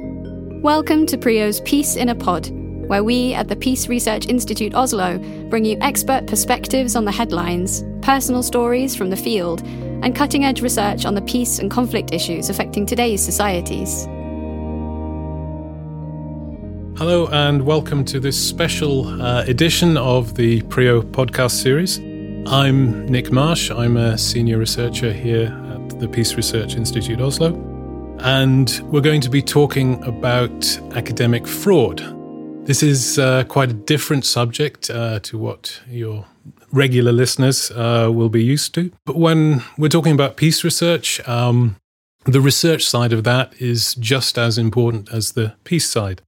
Welcome to PRIO's Peace in a Pod, where we at the Peace Research Institute Oslo bring you expert perspectives on the headlines, personal stories from the field, and cutting edge research on the peace and conflict issues affecting today's societies. Hello, and welcome to this special uh, edition of the PRIO podcast series. I'm Nick Marsh. I'm a senior researcher here at the Peace Research Institute Oslo. And we're going to be talking about academic fraud. This is uh, quite a different subject uh, to what your regular listeners uh, will be used to. But when we're talking about peace research, um, the research side of that is just as important as the peace side.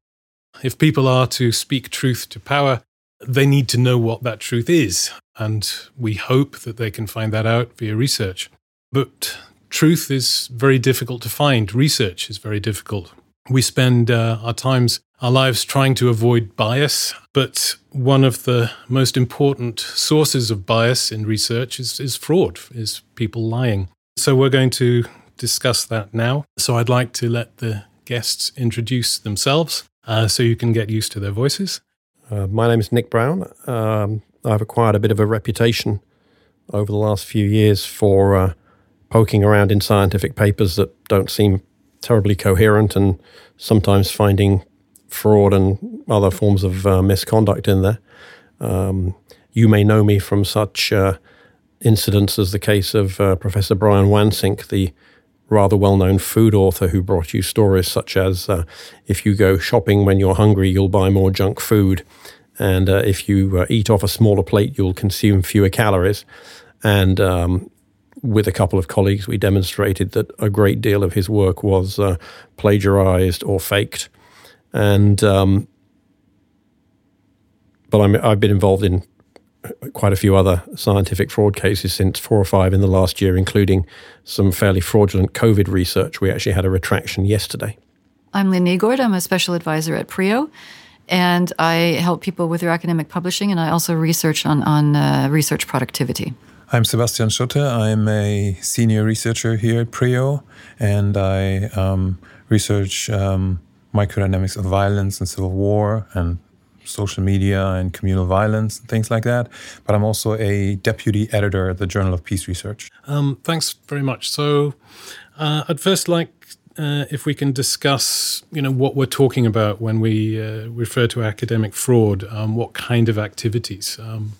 If people are to speak truth to power, they need to know what that truth is. And we hope that they can find that out via research. But truth is very difficult to find, research is very difficult. We spend uh, our times, our lives trying to avoid bias, but one of the most important sources of bias in research is, is fraud, is people lying. So we're going to discuss that now. So I'd like to let the guests introduce themselves uh, so you can get used to their voices. Uh, my name is Nick Brown. Um, I've acquired a bit of a reputation over the last few years for uh, poking around in scientific papers that don't seem terribly coherent and sometimes finding fraud and other forms of uh, misconduct in there. Um, you may know me from such uh, incidents as the case of uh, Professor Brian Wansink, the rather well known food author who brought you stories such as uh, if you go shopping when you're hungry, you'll buy more junk food. And uh, if you uh, eat off a smaller plate, you'll consume fewer calories. And um, with a couple of colleagues, we demonstrated that a great deal of his work was uh, plagiarized or faked. And um, but i have been involved in quite a few other scientific fraud cases since four or five in the last year, including some fairly fraudulent COVID research. We actually had a retraction yesterday. I'm Lynn Nygaard. I'm a special advisor at PRIO, and I help people with their academic publishing, and I also research on, on uh, research productivity. I'm Sebastian Schutte. I'm a senior researcher here at PRIO, and I um, research um, microdynamics of violence and civil war and social media and communal violence and things like that. But I'm also a deputy editor at the Journal of Peace Research. Um, thanks very much. So, uh, I'd first like uh, if we can discuss, you know, what we're talking about when we uh, refer to academic fraud. Um, what kind of activities? Um,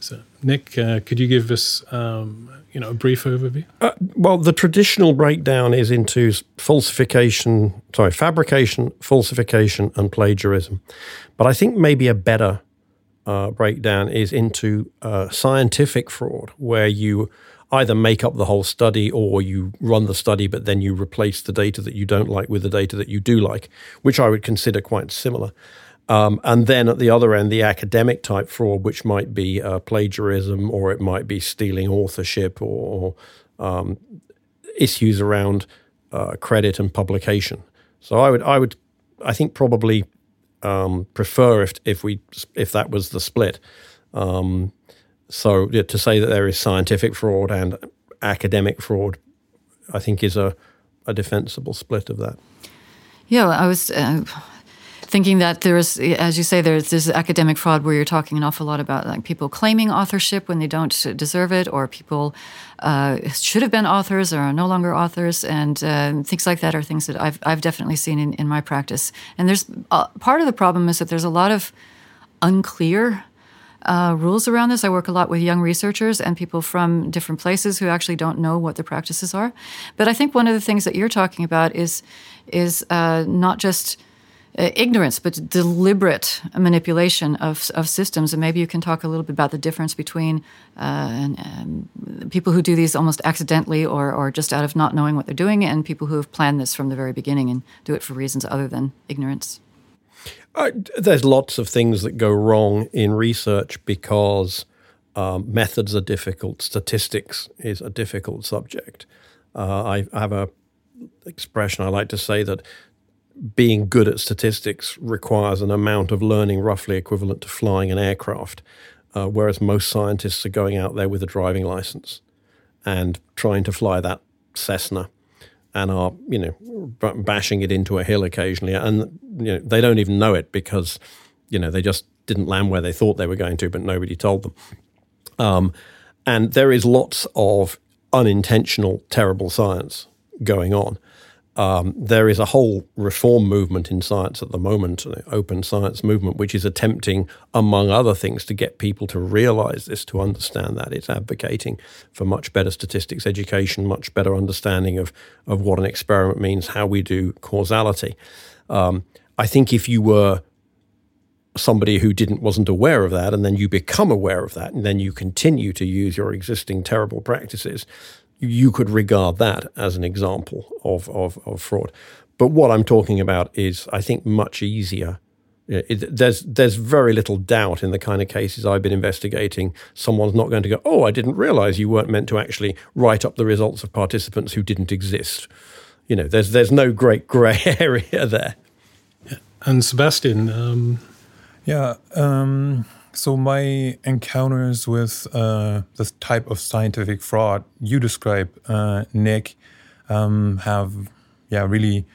so, Nick, uh, could you give us um, you know a brief overview? Uh, well, the traditional breakdown is into falsification, sorry, fabrication, falsification, and plagiarism. But I think maybe a better uh, breakdown is into uh, scientific fraud, where you either make up the whole study or you run the study, but then you replace the data that you don't like with the data that you do like, which I would consider quite similar. Um, and then at the other end, the academic type fraud, which might be uh, plagiarism or it might be stealing authorship or, um, issues around uh, credit and publication. So I would, I would, I think probably um, prefer if if we if that was the split. Um, so to say that there is scientific fraud and academic fraud, I think is a a defensible split of that. Yeah, I was. Uh thinking that there's, as you say, there's this academic fraud where you're talking an awful lot about like people claiming authorship when they don't deserve it, or people uh, should have been authors or are no longer authors, and uh, things like that are things that I've I've definitely seen in, in my practice. And there's uh, part of the problem is that there's a lot of unclear uh, rules around this. I work a lot with young researchers and people from different places who actually don't know what the practices are. But I think one of the things that you're talking about is is uh, not just uh, ignorance, but deliberate manipulation of, of systems. And maybe you can talk a little bit about the difference between uh, and, um, people who do these almost accidentally or, or just out of not knowing what they're doing, and people who have planned this from the very beginning and do it for reasons other than ignorance. Uh, there's lots of things that go wrong in research because um, methods are difficult, statistics is a difficult subject. Uh, I, I have a expression I like to say that being good at statistics requires an amount of learning roughly equivalent to flying an aircraft, uh, whereas most scientists are going out there with a driving license and trying to fly that Cessna and are you know bashing it into a hill occasionally, and you know they don't even know it because you know they just didn't land where they thought they were going to, but nobody told them. Um, and there is lots of unintentional terrible science going on. Um, there is a whole reform movement in science at the moment, an open science movement, which is attempting, among other things, to get people to realize this, to understand that. It's advocating for much better statistics education, much better understanding of, of what an experiment means, how we do causality. Um, I think if you were somebody who didn't wasn't aware of that and then you become aware of that and then you continue to use your existing terrible practices you could regard that as an example of, of, of fraud. But what I'm talking about is, I think, much easier. It, there's there's very little doubt in the kind of cases I've been investigating. Someone's not going to go, "Oh, I didn't realize you weren't meant to actually write up the results of participants who didn't exist." You know, there's there's no great grey area there. And Sebastian, um... yeah. Um so my encounters with uh, this type of scientific fraud you describe, uh, Nick, um, have yeah really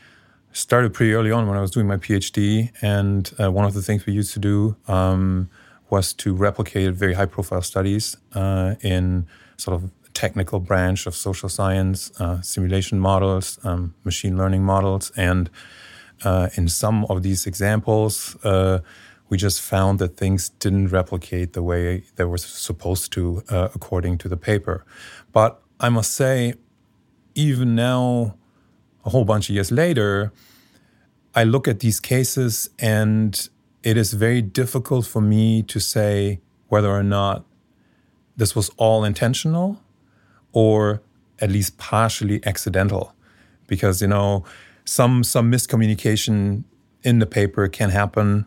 started pretty early on when I was doing my PhD, and uh, one of the things we used to do um, was to replicate very high-profile studies uh, in sort of technical branch of social science, uh, simulation models, um, machine learning models, and uh, in some of these examples we just found that things didn't replicate the way they were supposed to uh, according to the paper. But I must say, even now, a whole bunch of years later, I look at these cases and it is very difficult for me to say whether or not this was all intentional or at least partially accidental because you know some some miscommunication in the paper can happen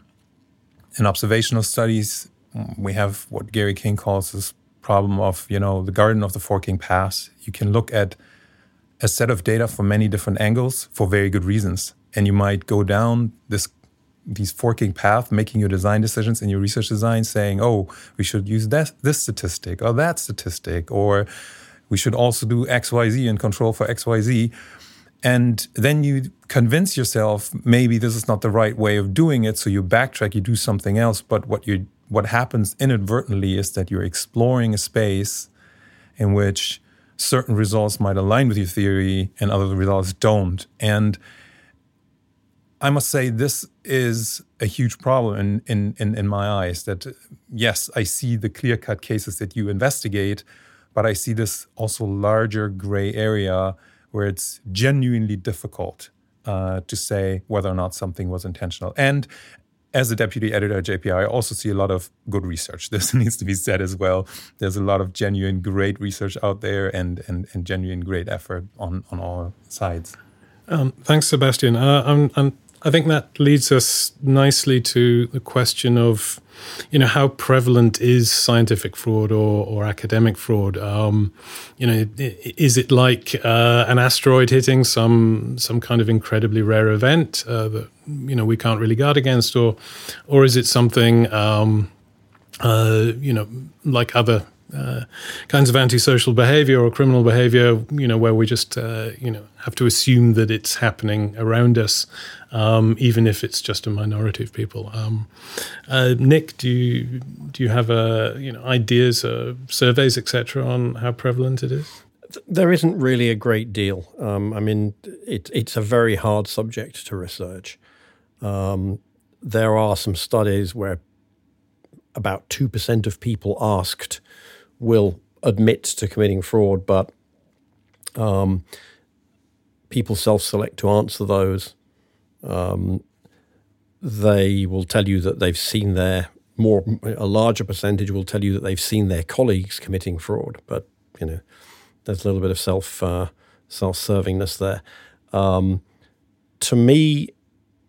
in observational studies, we have what Gary King calls this problem of, you know, the garden of the forking paths. You can look at a set of data from many different angles for very good reasons. And you might go down this these forking path, making your design decisions in your research design, saying, oh, we should use this, this statistic or that statistic, or we should also do XYZ and control for XYZ. And then you convince yourself maybe this is not the right way of doing it. So you backtrack, you do something else. But what you what happens inadvertently is that you're exploring a space in which certain results might align with your theory and other results don't. And I must say this is a huge problem in, in, in, my eyes that yes, I see the clear-cut cases that you investigate, but I see this also larger gray area where it's genuinely difficult uh, to say whether or not something was intentional. And as a deputy editor at JPR, I also see a lot of good research. This needs to be said as well. There's a lot of genuine great research out there and, and, and genuine great effort on, on all sides. Um, thanks, Sebastian. Uh, I'm, I'm I think that leads us nicely to the question of, you know, how prevalent is scientific fraud or, or academic fraud? Um, you know, is it like uh, an asteroid hitting some some kind of incredibly rare event uh, that you know we can't really guard against, or or is it something um, uh, you know like other uh, kinds of antisocial behavior or criminal behavior, you know, where we just, uh, you know, have to assume that it's happening around us, um, even if it's just a minority of people. Um, uh, Nick, do you do you have uh, you know ideas, surveys, etc., on how prevalent it is? There isn't really a great deal. Um, I mean, it, it's a very hard subject to research. Um, there are some studies where about two percent of people asked will admit to committing fraud, but um, people self select to answer those. Um, they will tell you that they've seen their more a larger percentage will tell you that they've seen their colleagues committing fraud, but you know there's a little bit of self uh, self servingness there. Um, to me,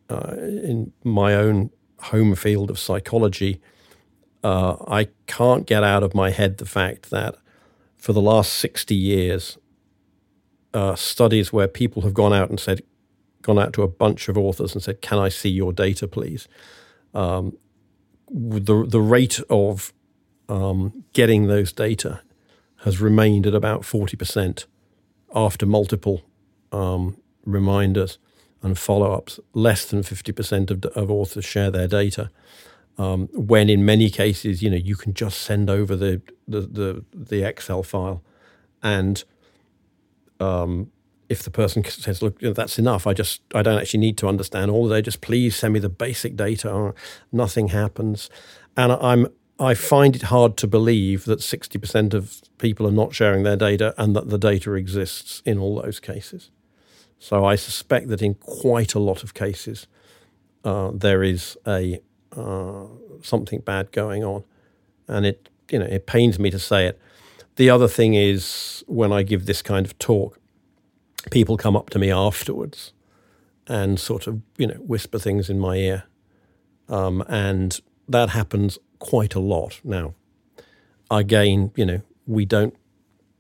uh, in my own home field of psychology, uh, I can't get out of my head the fact that for the last 60 years, uh, studies where people have gone out and said, gone out to a bunch of authors and said, "Can I see your data, please?" Um, the the rate of um, getting those data has remained at about forty percent after multiple um, reminders and follow ups, less than 50% of, of authors share their data. Um, when in many cases, you know, you can just send over the the the, the Excel file, and um, if the person says, "Look, you know, that's enough. I just I don't actually need to understand all the data. Just please send me the basic data." Nothing happens, and I'm I find it hard to believe that sixty percent of people are not sharing their data, and that the data exists in all those cases. So I suspect that in quite a lot of cases, uh, there is a uh, something bad going on, and it you know it pains me to say it. The other thing is when I give this kind of talk, people come up to me afterwards and sort of you know whisper things in my ear, um, and that happens quite a lot now. Again, you know, we don't.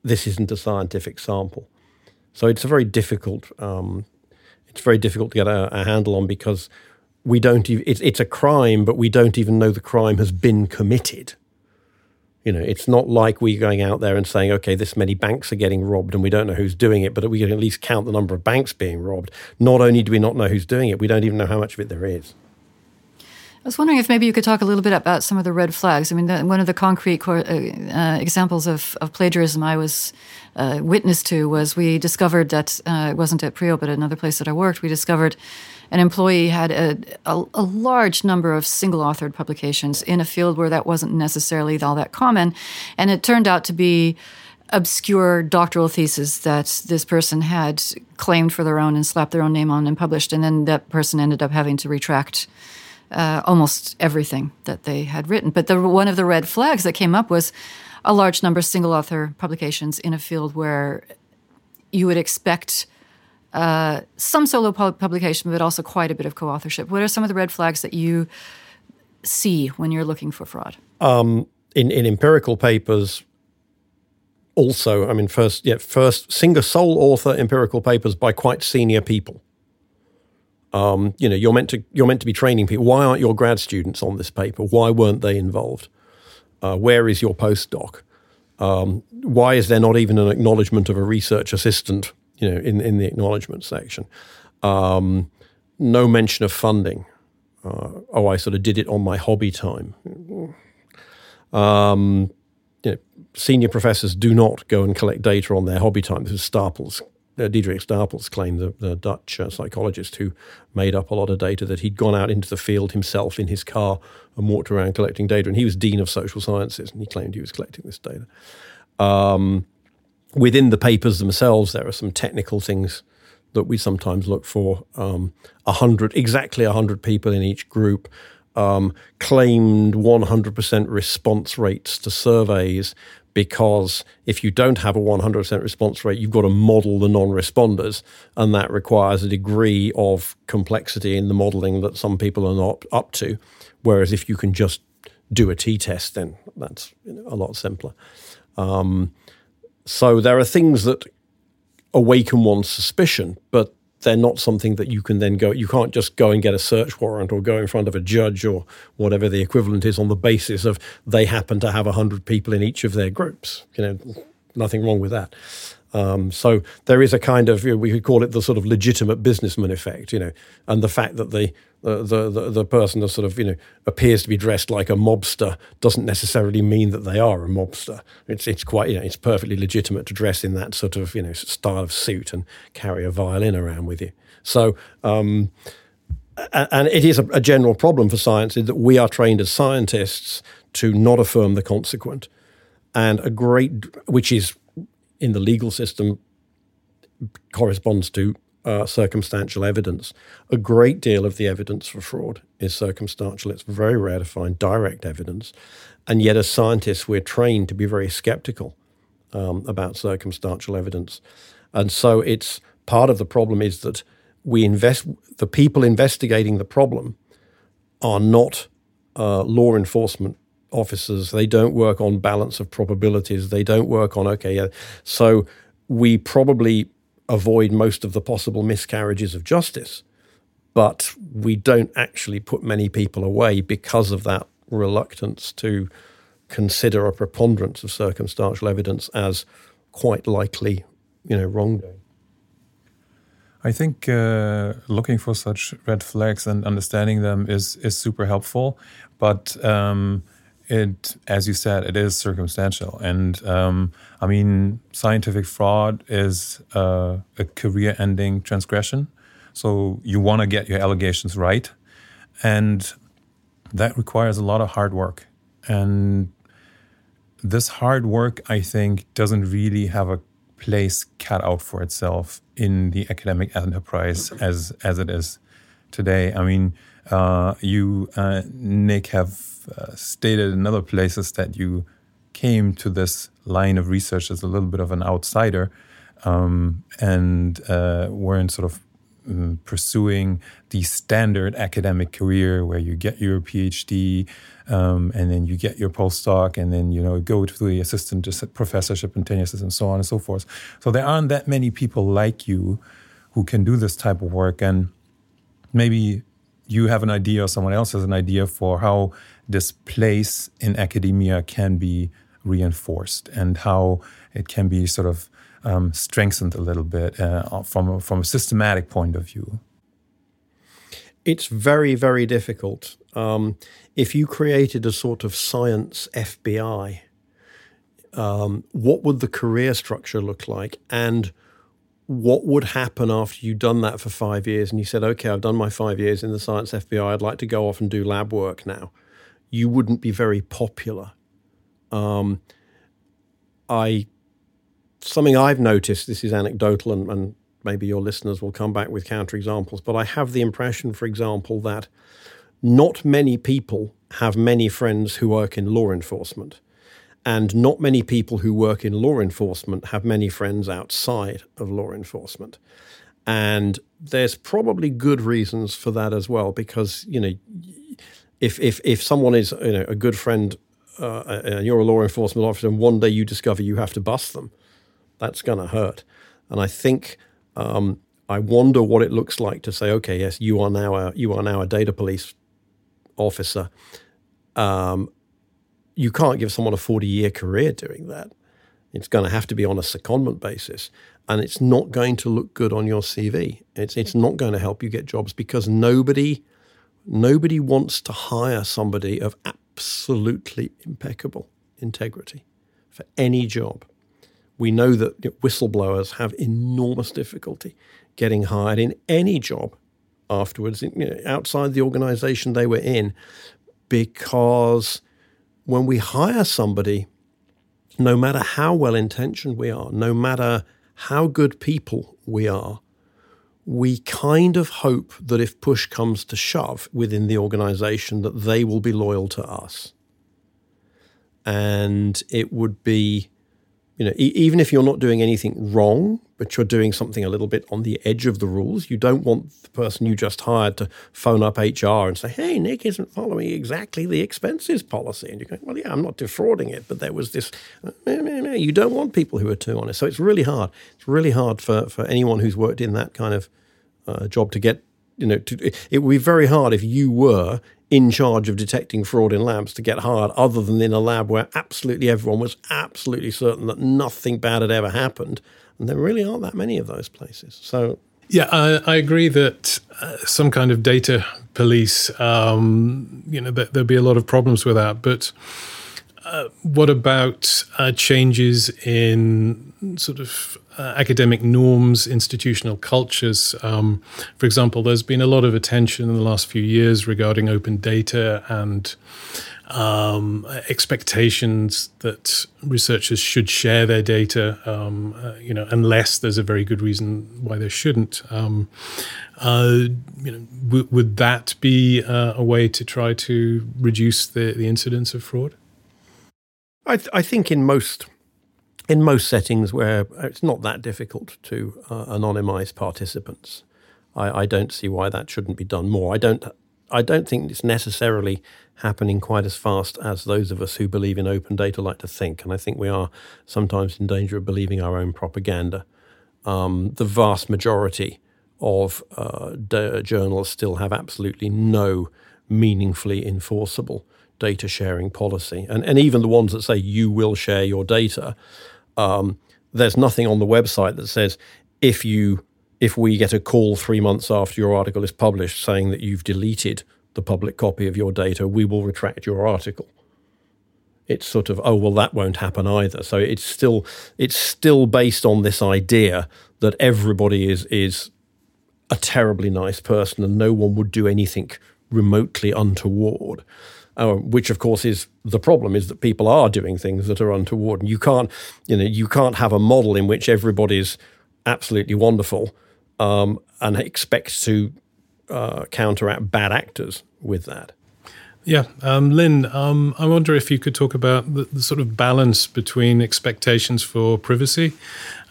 This isn't a scientific sample so it's a very difficult. Um, it's very difficult to get a, a handle on because we don't. Even, it's it's a crime, but we don't even know the crime has been committed. You know, it's not like we're going out there and saying, okay, this many banks are getting robbed and we don't know who's doing it, but we can at least count the number of banks being robbed. Not only do we not know who's doing it, we don't even know how much of it there is. I was wondering if maybe you could talk a little bit about some of the red flags. I mean, the, one of the concrete uh, uh, examples of, of, plagiarism I was uh, witness to was we discovered that uh, it wasn't at Prio, but another place that I worked. We discovered an employee had a, a, a large number of single authored publications in a field where that wasn't necessarily all that common, and it turned out to be obscure doctoral thesis that this person had claimed for their own and slapped their own name on and published, and then that person ended up having to retract uh, almost everything that they had written. But the, one of the red flags that came up was a large number of single author publications in a field where you would expect uh, some solo publication, but also quite a bit of co authorship. What are some of the red flags that you see when you're looking for fraud? Um, in, in empirical papers, also, I mean, first, yeah, first, single sole author empirical papers by quite senior people. Um, you know, you're meant to you're meant to be training people. Why aren't your grad students on this paper? Why weren't they involved? Uh, where is your postdoc? Um, why is there not even an acknowledgement of a research assistant? You know, in in the acknowledgement section, um, no mention of funding. Uh, oh, I sort of did it on my hobby time. Um, you know, senior professors do not go and collect data on their hobby time. This is Stapel's uh, Diederik Stapels claimed, the, the Dutch uh, psychologist who made up a lot of data, that he'd gone out into the field himself in his car and walked around collecting data. And he was dean of social sciences, and he claimed he was collecting this data. Um, within the papers themselves, there are some technical things that we sometimes look for. Um, a hundred, exactly a hundred people in each group. Um, claimed 100% response rates to surveys, because if you don't have a 100% response rate, you've got to model the non responders, and that requires a degree of complexity in the modeling that some people are not up to. Whereas if you can just do a t test, then that's a lot simpler. Um, so there are things that awaken one's suspicion, but they're not something that you can then go. You can't just go and get a search warrant or go in front of a judge or whatever the equivalent is on the basis of they happen to have hundred people in each of their groups. You know, nothing wrong with that. Um, so there is a kind of you know, we could call it the sort of legitimate businessman effect, you know, and the fact that the the, the the person that sort of you know appears to be dressed like a mobster doesn't necessarily mean that they are a mobster. It's it's quite you know it's perfectly legitimate to dress in that sort of you know style of suit and carry a violin around with you. So. Um, and it is a, general problem for science is that we are trained as scientists to not affirm the consequent, and a great, which is in the legal system corresponds to uh, circumstantial evidence. A great deal of the evidence for fraud is circumstantial. It's very rare to find direct evidence. And yet, as scientists, we're trained to be very skeptical um, about circumstantial evidence. And so, it's part of the problem is that we invest, the people investigating the problem are not uh, law enforcement officers. They don't work on balance of probabilities. They don't work on, okay, yeah. So we probably avoid most of the possible miscarriages of justice, but we don't actually put many people away because of that reluctance to consider a preponderance of circumstantial evidence as quite likely, you know, wrongdoing. I think uh, looking for such red flags and understanding them is is super helpful, but um, it, as you said, it is circumstantial. And um, I mean, scientific fraud is uh, a career-ending transgression, so you want to get your allegations right, and that requires a lot of hard work. And this hard work, I think, doesn't really have a place cut out for itself in the academic enterprise as as it is today. I mean, uh, you, uh, Nick, have uh, stated in other places that you came to this line of research as a little bit of an outsider um, and uh, weren't sort of um, pursuing the standard academic career where you get your PhD um, and then you get your postdoc and then you know go to the assistant professorship and tenures and so on and so forth. So there aren't that many people like you who can do this type of work and maybe you have an idea or someone else has an idea for how this place in academia can be reinforced and how it can be sort of um, strengthened a little bit uh, from a, from a systematic point of view? It's very very difficult. Um, if you created a sort of science FBI, um, what would the career structure look like? And what would happen after you'd done that for five years and you said, okay, I've done my five years in the science FBI, I'd like to go off and do lab work now? You wouldn't be very popular. Um, I something I've noticed. This is anecdotal, and, and maybe your listeners will come back with counterexamples. But I have the impression, for example, that not many people have many friends who work in law enforcement. And not many people who work in law enforcement have many friends outside of law enforcement. And there's probably good reasons for that as well, because, you know, if, if, if someone is you know, a good friend uh, and you're a law enforcement officer and one day you discover you have to bust them, that's going to hurt. And I think um, I wonder what it looks like to say, okay, yes, you are now a, you are now a data police officer. Um, you can't give someone a 40 year career doing that. It's going to have to be on a secondment basis. And it's not going to look good on your CV. It's, it's not going to help you get jobs because nobody, nobody wants to hire somebody of absolutely impeccable integrity for any job. We know that whistleblowers have enormous difficulty getting hired in any job afterwards, you know, outside the organization they were in, because when we hire somebody, no matter how well intentioned we are, no matter how good people we are, we kind of hope that if push comes to shove within the organization, that they will be loyal to us. And it would be you know, e- even if you're not doing anything wrong, but you're doing something a little bit on the edge of the rules, you don't want the person you just hired to phone up HR and say, "Hey, Nick isn't following exactly the expenses policy," and you're going, "Well, yeah, I'm not defrauding it, but there was this." You don't want people who are too honest, so it's really hard. It's really hard for for anyone who's worked in that kind of uh, job to get. You know, to, it would be very hard if you were in charge of detecting fraud in labs to get hired other than in a lab where absolutely everyone was absolutely certain that nothing bad had ever happened. And there really aren't that many of those places. So. Yeah, I, I agree that uh, some kind of data police, um, you know, th- there'd be a lot of problems with that. But uh, what about uh, changes in sort of uh, academic norms, institutional cultures. Um, for example, there's been a lot of attention in the last few years regarding open data and um, expectations that researchers should share their data, um, uh, you know, unless there's a very good reason why they shouldn't. Um, uh, you know, w- would that be uh, a way to try to reduce the, the incidence of fraud? I, th- I think in most in most settings where it's not that difficult to uh, anonymize participants, I, I, don't see why that shouldn't be done more. I don't. I don't think it's necessarily happening quite as fast as those of us who believe in open data like to think, and I think we are sometimes in danger of believing our own propaganda. Um, the vast majority of uh, journals still have absolutely no meaningfully enforceable data sharing policy, and and even the ones that say you will share your data um, there's nothing on the website that says if you if we get a call three months after your article is published saying that you've deleted the public copy of your data, we will retract your article. It's sort of, oh well, that won't happen either. So it's still it's still based on this idea that everybody is is a terribly nice person and no one would do anything remotely untoward. Uh, which of course is the problem is that people are doing things that are untoward and you can't you know you can't have a model in which everybody's absolutely wonderful um, and expect to uh, counteract bad actors with that yeah, um, Lynn, um, I wonder if you could talk about the, the, sort of balance between expectations for privacy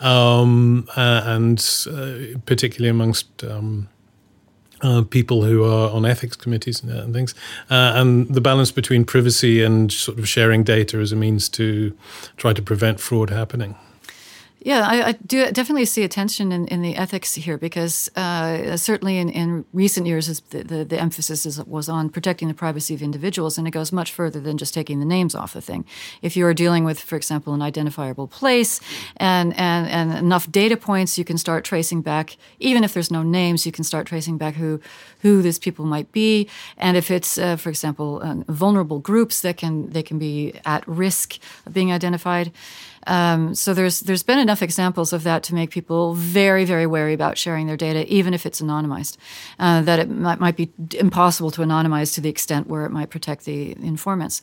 um, uh, and uh, particularly amongst um, uh, people who are on ethics committees and things, uh, and the balance between privacy and sort of sharing data as a means to try to prevent fraud happening. Yeah, I, I, do definitely see a tension in, in the ethics here because uh, certainly in, in recent years the, the, the, emphasis is, was on protecting the privacy of individuals, and it goes much further than just taking the names off the thing. If you are dealing with, for example, an identifiable place and, and, and enough data points, you can start tracing back, even if there's no names, you can start tracing back who, who these people might be. And if it's, uh, for example, uh, vulnerable groups that can, they can be at risk of being identified. Um, so there's there's been enough examples of that to make people very very wary about sharing their data, even if it's anonymized. Uh, that it might, might be impossible to anonymize to the extent where it might protect the informants.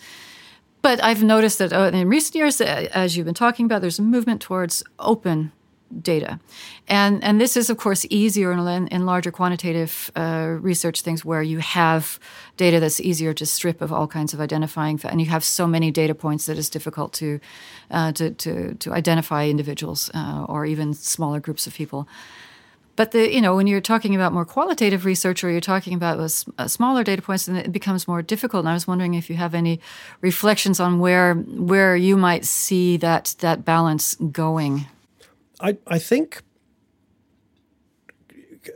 But I've noticed that uh, in recent years, uh, as you've been talking about, there's a movement towards open data. And, and this is, of course, easier in, in larger quantitative uh, research things where you have data that's easier to strip of all kinds of identifying, and you have so many data points that it's difficult to, uh, to, to, to, identify individuals uh, or even smaller groups of people. But the you know when you're talking about more qualitative research or you're talking about a, smaller data points, then it becomes more difficult. And I was wondering if you have any reflections on where where you might see that that balance going. I, I think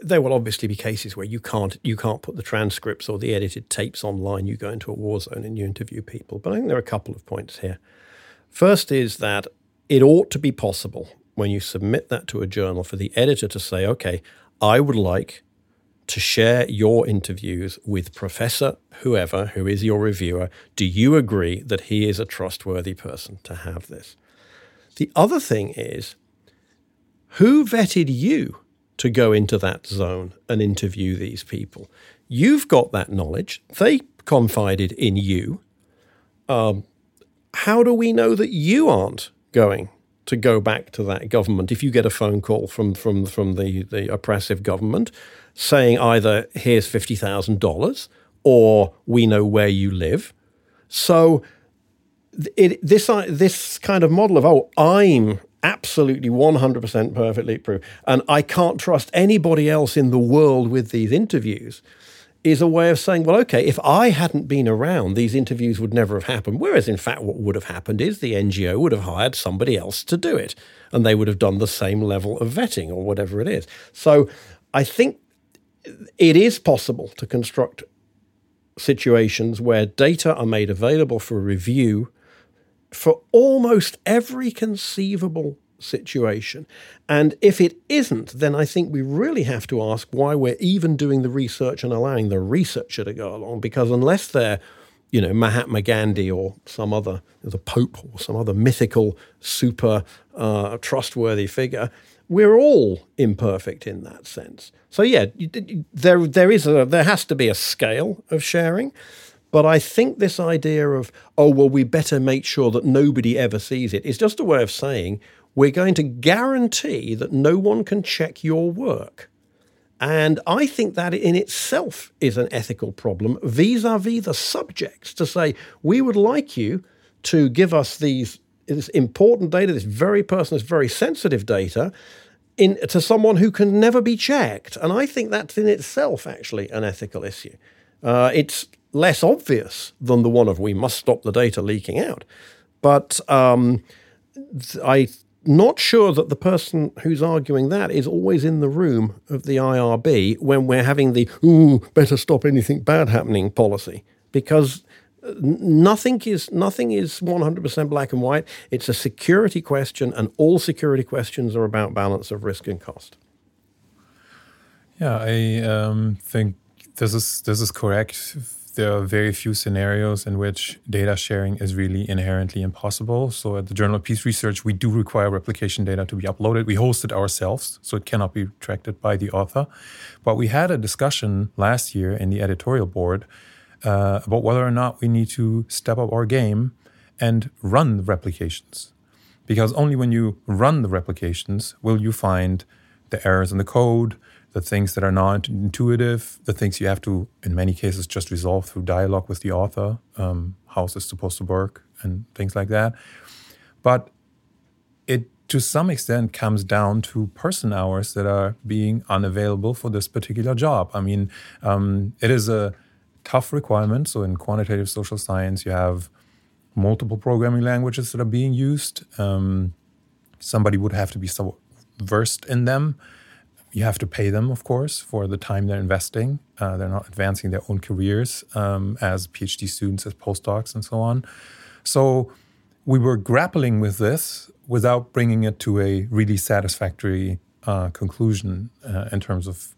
there will obviously be cases where you can't you can't put the transcripts or the edited tapes online. You go into a war zone and you interview people. But I think there are a couple of points here. First is that it ought to be possible when you submit that to a journal for the editor to say, okay, I would like to share your interviews with Professor whoever who is your reviewer. Do you agree that he is a trustworthy person to have this? The other thing is who vetted you to go into that zone and interview these people? You've got that knowledge. They confided in you. Um, how do we know that you aren't going to go back to that government if you get a phone call from from from the, the oppressive government saying either here's fifty thousand dollars or we know where you live? So it, this this kind of model of oh I'm absolutely 100% perfectly true, and I can't trust anybody else in the world with these interviews, is a way of saying, well, okay, if I hadn't been around, these interviews would never have happened. Whereas, in fact, what would have happened is the NGO would have hired somebody else to do it, and they would have done the same level of vetting or whatever it is. So I think it is possible to construct situations where data are made available for review for almost every conceivable situation. And if it isn't, then I think we really have to ask why we're even doing the research and allowing the researcher to go along. Because unless they're, you know, Mahatma Gandhi or some other, the Pope or some other mythical, super uh, trustworthy figure, we're all imperfect in that sense. So yeah, there there is a there has to be a scale of sharing. But I think this idea of, oh, well, we better make sure that nobody ever sees it is just a way of saying we're going to guarantee that no one can check your work. And I think that in itself is an ethical problem vis a vis the subjects to say, we would like you to give us these this important data, this very personal, this very sensitive data, in, to someone who can never be checked. And I think that's in itself actually an ethical issue. Uh, it's less obvious than the one of we must stop the data leaking out. But um, I'm not sure that the person who's arguing that is always in the room of the IRB when we're having the, ooh, better stop anything bad happening policy. Because nothing is nothing is 100% black and white. It's a security question, and all security questions are about balance of risk and cost. Yeah, I um, think this is this is correct. There are very few scenarios in which data sharing is really inherently impossible. So at the Journal of Peace Research, we do require replication data to be uploaded. We host it ourselves, so it cannot be retracted by the author. But we had a discussion last year in the editorial board uh, about whether or not we need to step up our game and run the replications. Because only when you run the replications will you find the errors in the code, the things that are not intuitive, the things you have to, in many cases, just resolve through dialogue with the author, um, how is this supposed to work, and things like that. But it, to some extent, comes down to person hours that are being unavailable for this particular job. I mean, um, it is a tough requirement. So, in quantitative social science, you have multiple programming languages that are being used. Um, somebody would have to be so versed in them you have to pay them, of course, for the time they're investing. Uh, they're not advancing their own careers um, as PhD students, as postdocs, and so on. So we were grappling with this without bringing it to a really satisfactory uh, conclusion uh, in terms of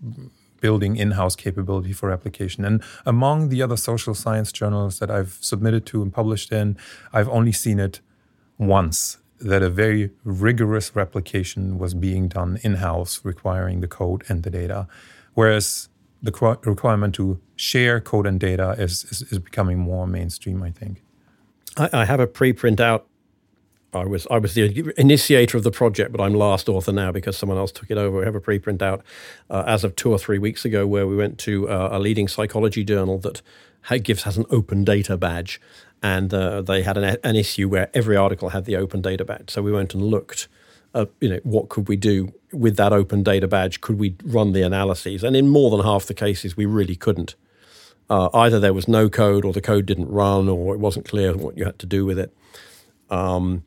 building in-house capability for application. And among the other social science journals that I've submitted to and published in, I've only seen it once that a very rigorous replication was being done in house, requiring the code and the data. Whereas the requirement to share code and data is, is, is becoming more mainstream, I think. I, I, have a preprint out. I was I was the initiator of the project, but I'm last author now because someone else took it over. We have a preprint out uh, as of two or three weeks ago, where we went to uh, a leading psychology journal that gives has an open data badge, and uh, they had an, an, issue where every article had the open data badge. So we went and looked, at, you know, what could we do with that open data badge? Could we run the analyses? And in more than half the cases, we really couldn't. Uh, either there was no code, or the code didn't run, or it wasn't clear what you had to do with it. Um,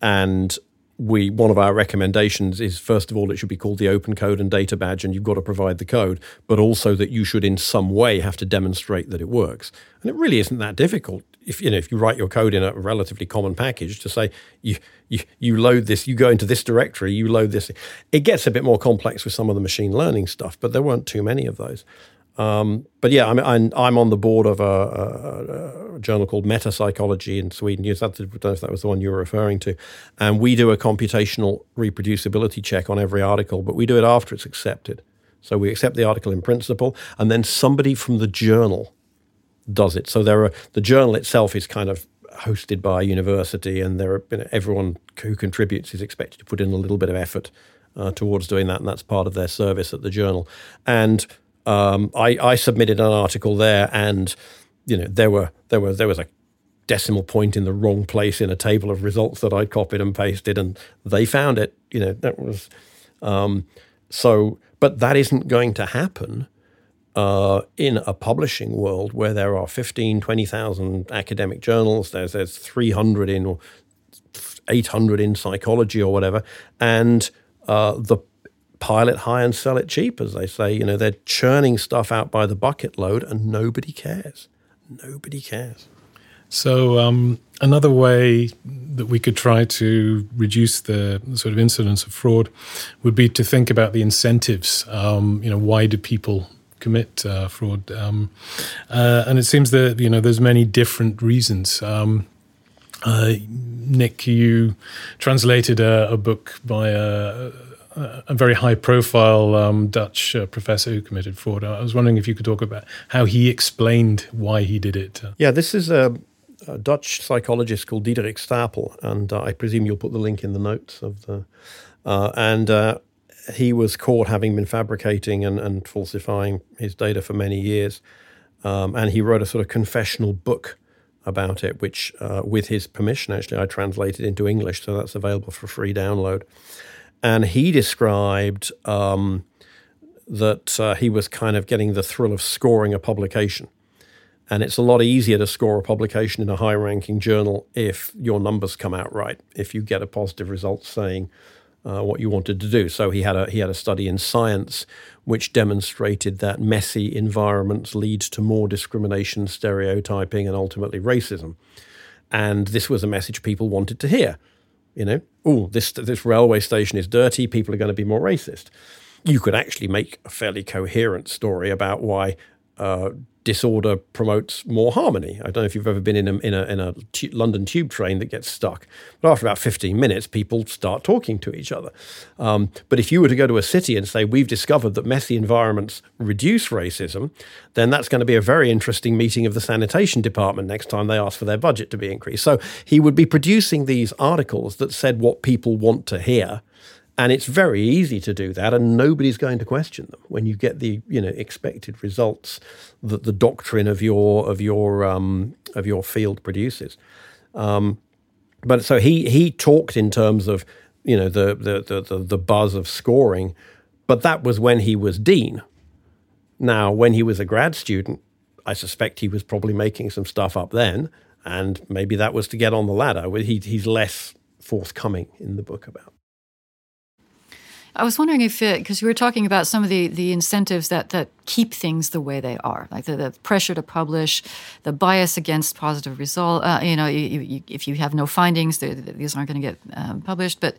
and we one of our recommendations is first of all it should be called the open code and data badge and you've got to provide the code but also that you should in some way have to demonstrate that it works and it really isn't that difficult if you know if you write your code in a relatively common package to say you you, you load this you go into this directory you load this it gets a bit more complex with some of the machine learning stuff but there weren't too many of those um, but yeah, I'm, I'm, I'm on the board of a, a, a, journal called Meta Psychology in Sweden. I don't know if that was the one you were referring to. And we do a computational reproducibility check on every article, but we do it after it's accepted. So we accept the article in principle, and then somebody from the journal does it. So there are the journal itself is kind of hosted by a university, and there are you know, everyone who contributes is expected to put in a little bit of effort uh, towards doing that, and that's part of their service at the journal. And um, I, I submitted an article there, and you know there were there were there was a decimal point in the wrong place in a table of results that I'd copied and pasted, and they found it. You know that was um, so, but that isn't going to happen uh, in a publishing world where there are 15, 20,000 academic journals. There's there's 300 in or 800 in psychology or whatever, and uh, the pile it high and sell it cheap, as they say. You know, they're churning stuff out by the bucket load and nobody cares. Nobody cares. So, um, another way that we could try to reduce the sort of incidence of fraud would be to think about the incentives. Um, you know, why do people commit uh, fraud? Um, uh, and it seems that you know there's many different reasons. Um, uh, Nick, you translated a, a book by a, a very high profile um, Dutch uh, professor who committed fraud. I was wondering if you could talk about how he explained why he did it. Yeah, this is a, a Dutch psychologist called Diederik Stapel, and uh, I presume you'll put the link in the notes of the. Uh, and he was caught having been fabricating and, and falsifying his data for many years. Um, and he wrote a sort of confessional book about it, which, uh, with his permission, actually, I translated into English, so that's available for free download and he described um, that uh, he was kind of getting the thrill of scoring a publication. And it's a lot easier to score a publication in a high ranking journal if your numbers come out right, if you get a positive result saying uh, what you wanted to do. So he had, a, he had a study in science which demonstrated that messy environments lead to more discrimination, stereotyping, and ultimately racism. And this was a message people wanted to hear. You know, oh, this this railway station is dirty. People are going to be more racist. you could actually make a fairly coherent story about why uh, disorder promotes more harmony. I don't know if you've ever been in a, in a, in a t- London tube train that gets stuck. But after about 15 minutes, people start talking to each other. Um, but if you were to go to a city and say, we've discovered that messy environments reduce racism, then that's going to be a very interesting meeting of the sanitation department next time they ask for their budget to be increased. So he would be producing these articles that said what people want to hear and it's very easy to do that and nobody's going to question them. When you get the you know expected results that the doctrine of your of your um, of your field produces. Um, but so he he talked in terms of you know the, the the the buzz of scoring but that was when he was dean. Now when he was a grad student i suspect he was probably making some stuff up then and maybe that was to get on the ladder. He, he's less forthcoming in the book about I was wondering if, because you were talking about some of the, the incentives that, that keep things the way they are, like the, the pressure to publish, the bias against positive result. Uh, you know, you, you, if you have no findings, these aren't going to get um, published. But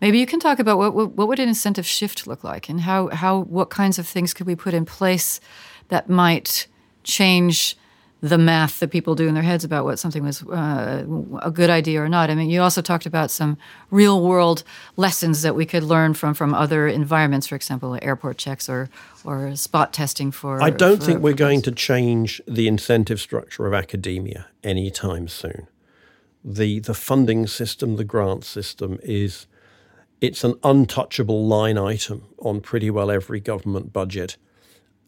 maybe you can talk about what, what, what would an incentive shift look like, and how how what kinds of things could we put in place that might change the math that people do in their heads about what something was uh, a good idea or not. I mean, you also talked about some real world lessons that we could learn from from other environments, for example, airport checks or or spot testing for. I don't for, think we're going to change the incentive structure of academia anytime soon. The the funding system, the grant system is it's an untouchable line item on pretty well every government budget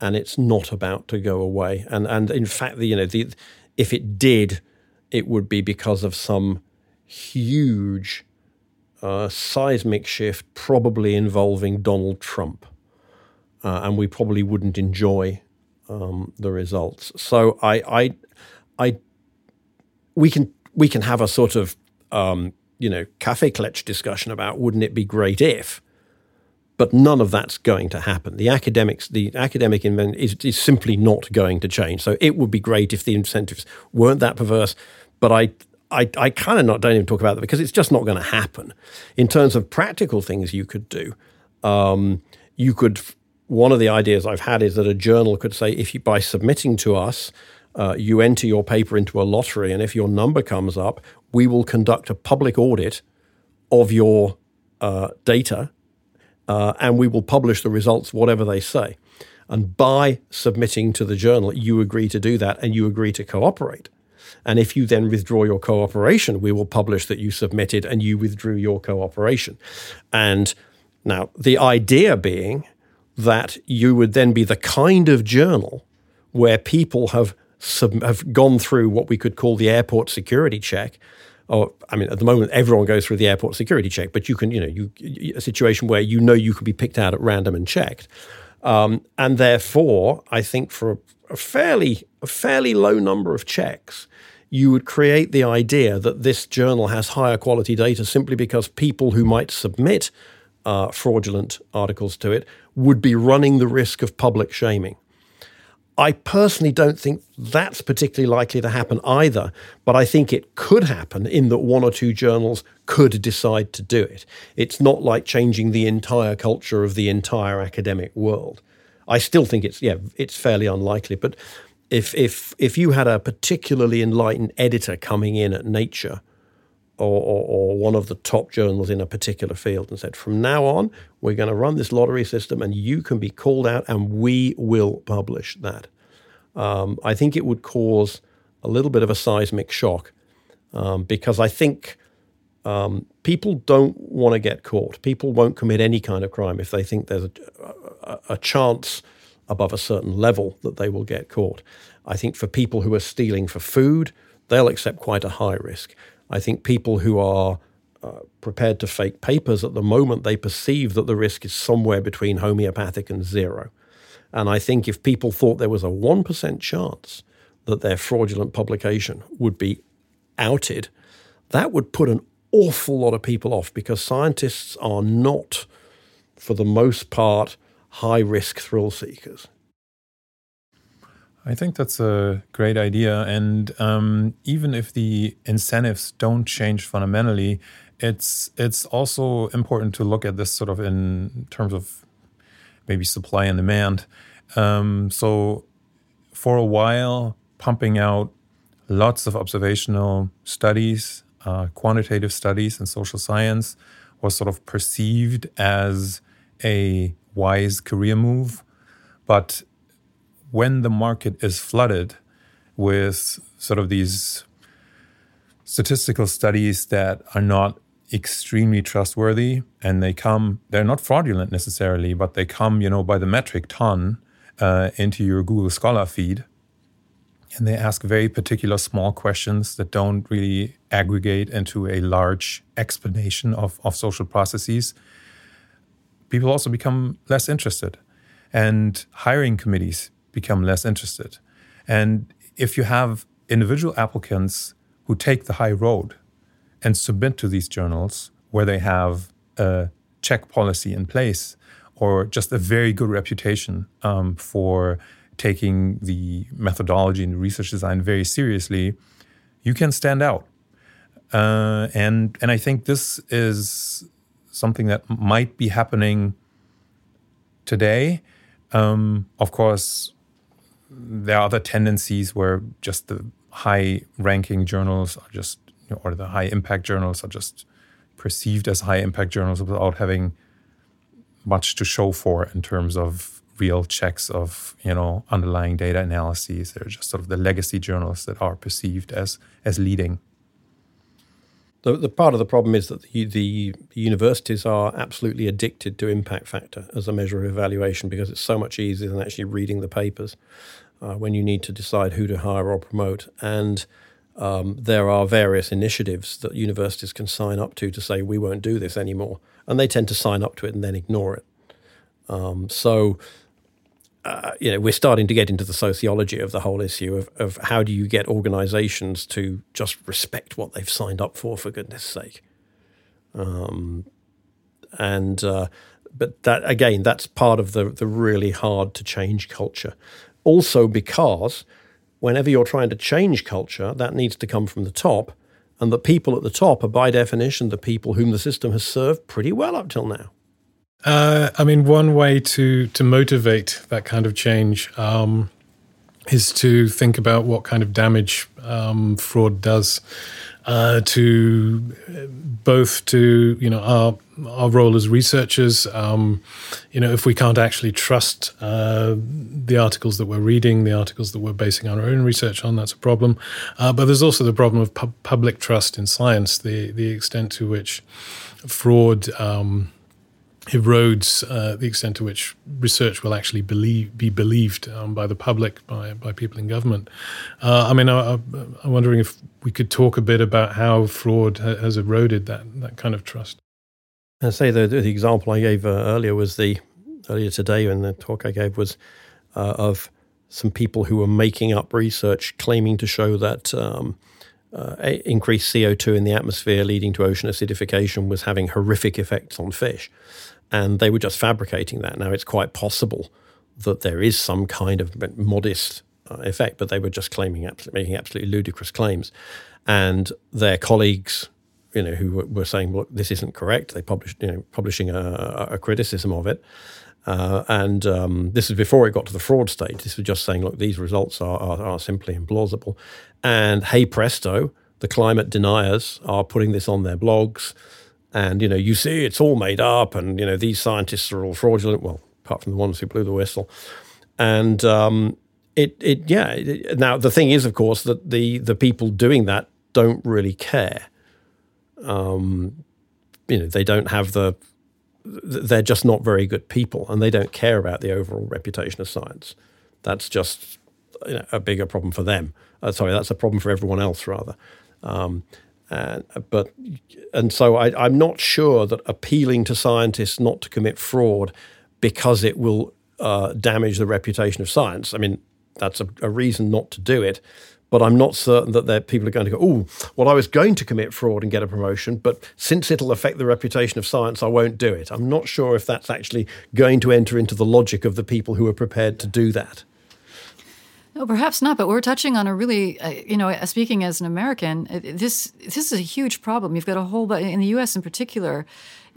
and it's not about to go away. And and in fact, the, you know, the, if it did, it would be because of some huge uh, seismic shift, probably involving Donald Trump, uh, and we probably wouldn't enjoy um, the results. So I, I, I, we can we can have a sort of um, you know Kaffeeklatsch discussion about wouldn't it be great if but none of that's going to happen. The academics, the academic invent is, is simply not going to change. So it would be great if the incentives weren't that perverse, but I I, I kind of not don't even talk about that because it's just not going to happen. In terms of practical things you could do, um, you could. One of the ideas I've had is that a journal could say, if you by submitting to us, uh, you enter your paper into a lottery, and if your number comes up, we will conduct a public audit of your uh, data uh, and we will publish the results, whatever they say. And by submitting to the journal, you agree to do that and you agree to cooperate. And if you then withdraw your cooperation, we will publish that you submitted and you withdrew your cooperation. And now, the idea being that you would then be the kind of journal where people have sub- have gone through what we could call the airport security check or I mean, at the moment, everyone goes through the airport security check, but you can, you know, you a situation where you know you can be picked out at random and checked, um, and therefore, I think for a, a fairly a fairly low number of checks, you would create the idea that this journal has higher quality data simply because people who might submit uh, fraudulent articles to it would be running the risk of public shaming. I personally don't think that's particularly likely to happen either, but I think it could happen in that one or two journals could decide to do it. It's not like changing the entire culture of the entire academic world. I still think it's yeah, it's fairly unlikely, but if if if you had a particularly enlightened editor coming in at Nature or, or, or, one of the top journals in a particular field and said, from now on, we're going to run this lottery system and you can be called out and we will publish that. Um, I think it would cause a little bit of a seismic shock um, because I think um, people don't want to get caught. People won't commit any kind of crime if they think there's a, a, a chance above a certain level that they will get caught. I think for people who are stealing for food, they'll accept quite a high risk. I think people who are uh, prepared to fake papers at the moment, they perceive that the risk is somewhere between homeopathic and zero. And I think if people thought there was a 1% chance that their fraudulent publication would be outed, that would put an awful lot of people off because scientists are not, for the most part, high risk thrill seekers. I think that's a great idea. And um, even if the incentives don't change fundamentally, it's it's also important to look at this sort of in terms of maybe supply and demand. Um, so for a while, pumping out lots of observational studies, uh, quantitative studies in social science was sort of perceived as a wise career move. But when the market is flooded with sort of these statistical studies that are not extremely trustworthy and they come they're not fraudulent necessarily but they come you know by the metric ton uh, into your google scholar feed and they ask very particular small questions that don't really aggregate into a large explanation of, of social processes, people also become less interested. And hiring committees become less interested. And if you have individual applicants who take the high road and submit to these journals where they have a check policy in place or just a very good reputation um, for taking the methodology and research design very seriously, you can stand out. Uh, and and I think this is something that might be happening today. Um, of course, there are other tendencies where just the high-ranking journals are just, you know, or the high-impact journals are just perceived as high-impact journals without having much to show for in terms of real checks of you know underlying data analyses. They're just sort of the legacy journals that are perceived as as leading. The, the part of the problem is that the, the, universities are absolutely addicted to impact factor as a measure of evaluation because it's so much easier than actually reading the papers uh, when you need to decide who to hire or promote. And um, there are various initiatives that universities can sign up to to say we won't do this anymore, and they tend to sign up to it and then ignore it. Um, so uh, you know, we're starting to get into the sociology of the whole issue of, of how do you get organizations to just respect what they've signed up for, for goodness sake. Um, and, uh, but that, again, that's part of the, the really hard to change culture. Also, because whenever you're trying to change culture, that needs to come from the top. And the people at the top are, by definition, the people whom the system has served pretty well up till now. Uh, I mean, one way to to motivate that kind of change um, is to think about what kind of damage um, fraud does uh, to both to you know our our role as researchers. Um, you know, if we can't actually trust uh, the articles that we're reading, the articles that we're basing our own research on, that's a problem. Uh, but there's also the problem of pu- public trust in science, the the extent to which fraud. Um, erodes uh, the extent to which research will actually believe, be believed um, by the public, by, by people in government. Uh, I mean, I, am wondering if we could talk a bit about how fraud ha- has eroded that, that kind of trust. I say the, the example I gave uh, earlier was the earlier today, and the talk I gave was uh, of some people who were making up research claiming to show that um, uh, increased CO2 in the atmosphere leading to ocean acidification was having horrific effects on fish and they were just fabricating that. Now it's quite possible that there is some kind of modest uh, effect, but they were just claiming, making absolutely ludicrous claims, and their colleagues, you know, who were saying, "Look, this isn't correct." They published, you know, publishing a, a criticism of it. Uh, and um, this is before it got to the fraud stage. This was just saying, look, these results are, are, are simply implausible. And hey presto, the climate deniers are putting this on their blogs and you know you see it's all made up and you know these scientists are all fraudulent. Well apart from the ones who blew the whistle. And um, it it yeah it, now the thing is of course that the the people doing that don't really care. Um, you know they don't have the they're just not very good people and they don't care about the overall reputation of science. That's just you know, a bigger problem for them. Uh, sorry that's a problem for everyone else rather. Um, uh, but and so I, am not sure that appealing to scientists not to commit fraud because it will uh, damage the reputation of science. I mean, that's a, a, reason not to do it. But I'm not certain that people are going to go, oh, well, I was going to commit fraud and get a promotion, but since it'll affect the reputation of science, I won't do it. I'm not sure if that's actually going to enter into the logic of the people who are prepared to do that. No, perhaps not. But we're touching on a really, uh, you know, uh, speaking as an American, uh, this this is a huge problem. You've got a whole, but in the U.S. in particular,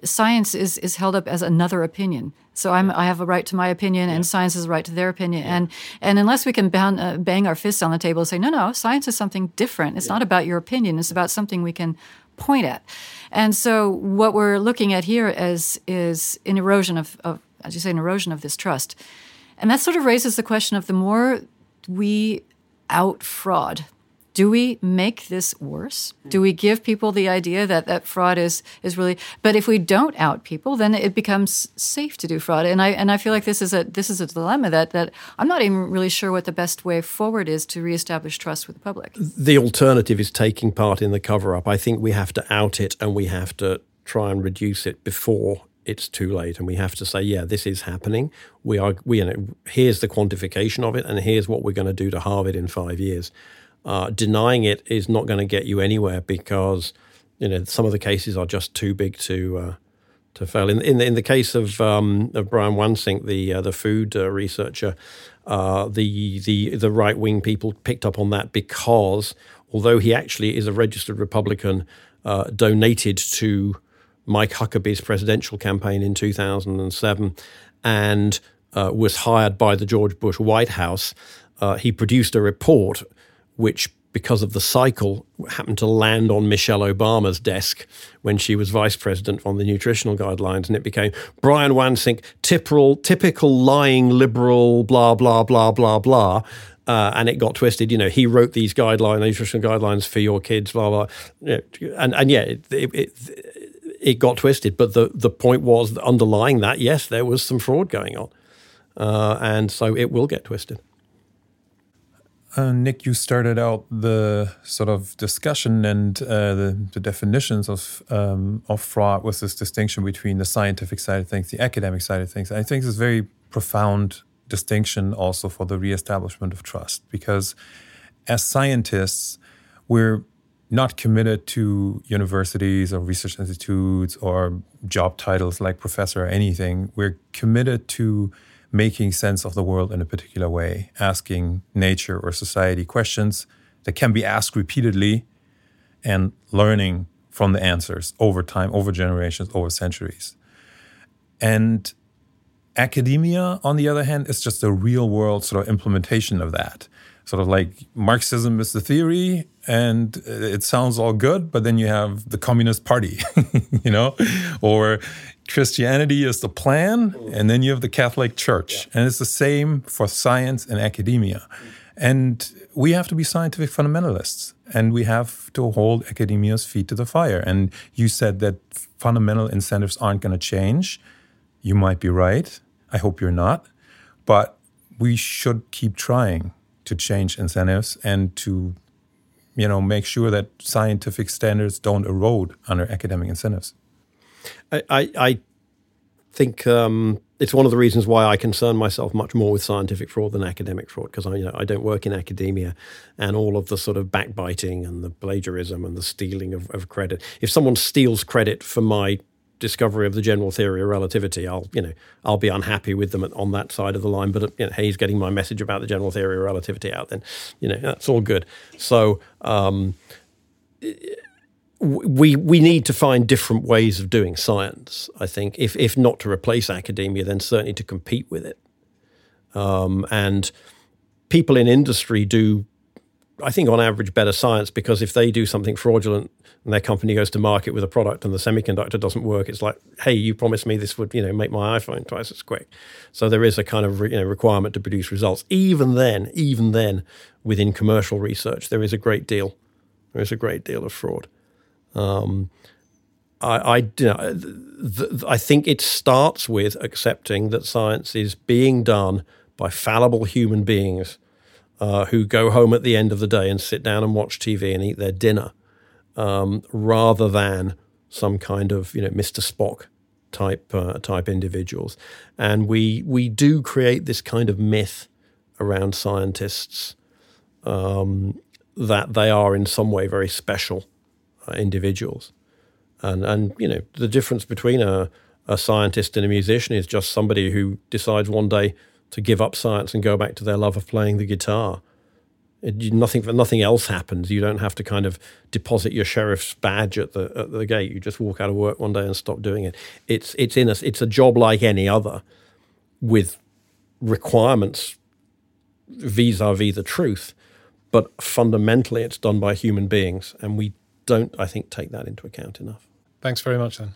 science is is held up as another opinion. So I'm, I have a right to my opinion, and science has a right to their opinion. And and unless we can bang, uh, bang our fists on the table and say, no, no, science is something different. It's not about your opinion. It's about something we can point at. And so what we're looking at here is is an erosion of, of as you say, an erosion of this trust. And that sort of raises the question of the more we out fraud do we make this worse? Do we give people the idea that that fraud is is really? But if we don't out people, then it becomes safe to do fraud. And I and I feel like this is a this is a dilemma that that I'm not even really sure what the best way forward is to reestablish trust with the public. The alternative is taking part in the cover up. I think we have to out it and we have to try and reduce it before it's too late and we have to say yeah this is happening we are we you know here's the quantification of it and here's what we're going to do to halve it in 5 years uh, denying it is not going to get you anywhere because you know some of the cases are just too big to uh, to fail. In in the, in the case of um, of Brian Wansink, the uh, the food uh, researcher, uh, the the the right wing people picked up on that because although he actually is a registered Republican, uh, donated to Mike Huckabee's presidential campaign in 2007 and was hired by the George Bush White House. he produced a report which because of the cycle happened to land on Michelle Obama's desk when she was vice president on the nutritional guidelines and it became Brian Wansink typical typical lying liberal blah blah blah blah blah uh, and it got twisted. You know, he wrote these guidelines, nutritional guidelines for your kids, blah blah. and and yeah, it, it, it, it got twisted. But the the point was underlying that, yes, there was some fraud going on, uh, and so it will get twisted. Uh, Nick, you started out the sort of discussion and uh, the, the, definitions of um, of fraud with this distinction between the scientific side of things, the academic side of things. I think it's a very profound distinction also for the reestablishment of trust because as scientists, we're not committed to universities or research institutes or job titles like professor or anything. We're committed to making sense of the world in a particular way, asking nature or society questions that can be asked repeatedly and learning from the answers over time, over generations, over centuries. And academia, on the other hand, is just a real world sort of implementation of that. Sort of like Marxism is the theory and it sounds all good, but then you have the Communist Party, you know, or Christianity is the plan, and then you have the Catholic Church. And it's the same for science and academia. And we have to be scientific fundamentalists, and we have to hold academia's feet to the fire. And you said that fundamental incentives aren't going to change. You might be right. I hope you're not. But we should keep trying to change incentives and to you know make sure that scientific standards don't erode under academic incentives I, I, think um, it's one of the reasons why I concern myself much more with scientific fraud than academic fraud because I, you know, I don't work in academia, and all of the sort of backbiting and the plagiarism and the stealing of, of credit. If someone steals credit for my discovery of the general theory of relativity, I'll you know I'll be unhappy with them on that side of the line. But you know, hey, he's getting my message about the general theory of relativity out. Then you know that's all good. So. Um, we we need to find different ways of doing science. I think, if if not to replace academia, then certainly to compete with it. Um, and people in industry do, I think, on average, better science because if they do something fraudulent and their company goes to market with a product and the semiconductor doesn't work, it's like, hey, you promised me this would you know make my iPhone twice as quick. So there is a kind of you know requirement to produce results. Even then, even then, within commercial research, there is a great deal. There is a great deal of fraud. Um, I, I, you know, th- I think it starts with accepting that science is being done by fallible human beings uh, who go home at the end of the day and sit down and watch TV and eat their dinner, um, rather than some kind of you know Mr. Spock type uh, type individuals. And we we do create this kind of myth around scientists um, that they are in some way very special uh, individuals. And, and, you know, the difference between a, a scientist and a musician is just somebody who decides one day to give up science and go back to their love of playing the guitar. It, nothing nothing else happens. You don't have to kind of deposit your sheriff's badge at the at the gate. You just walk out of work one day and stop doing it. It's it's in a it's a job like any other, with requirements vis-a-vis the truth, but fundamentally it's done by human beings, and we don't, I think, take that into account enough. Thanks very much, then.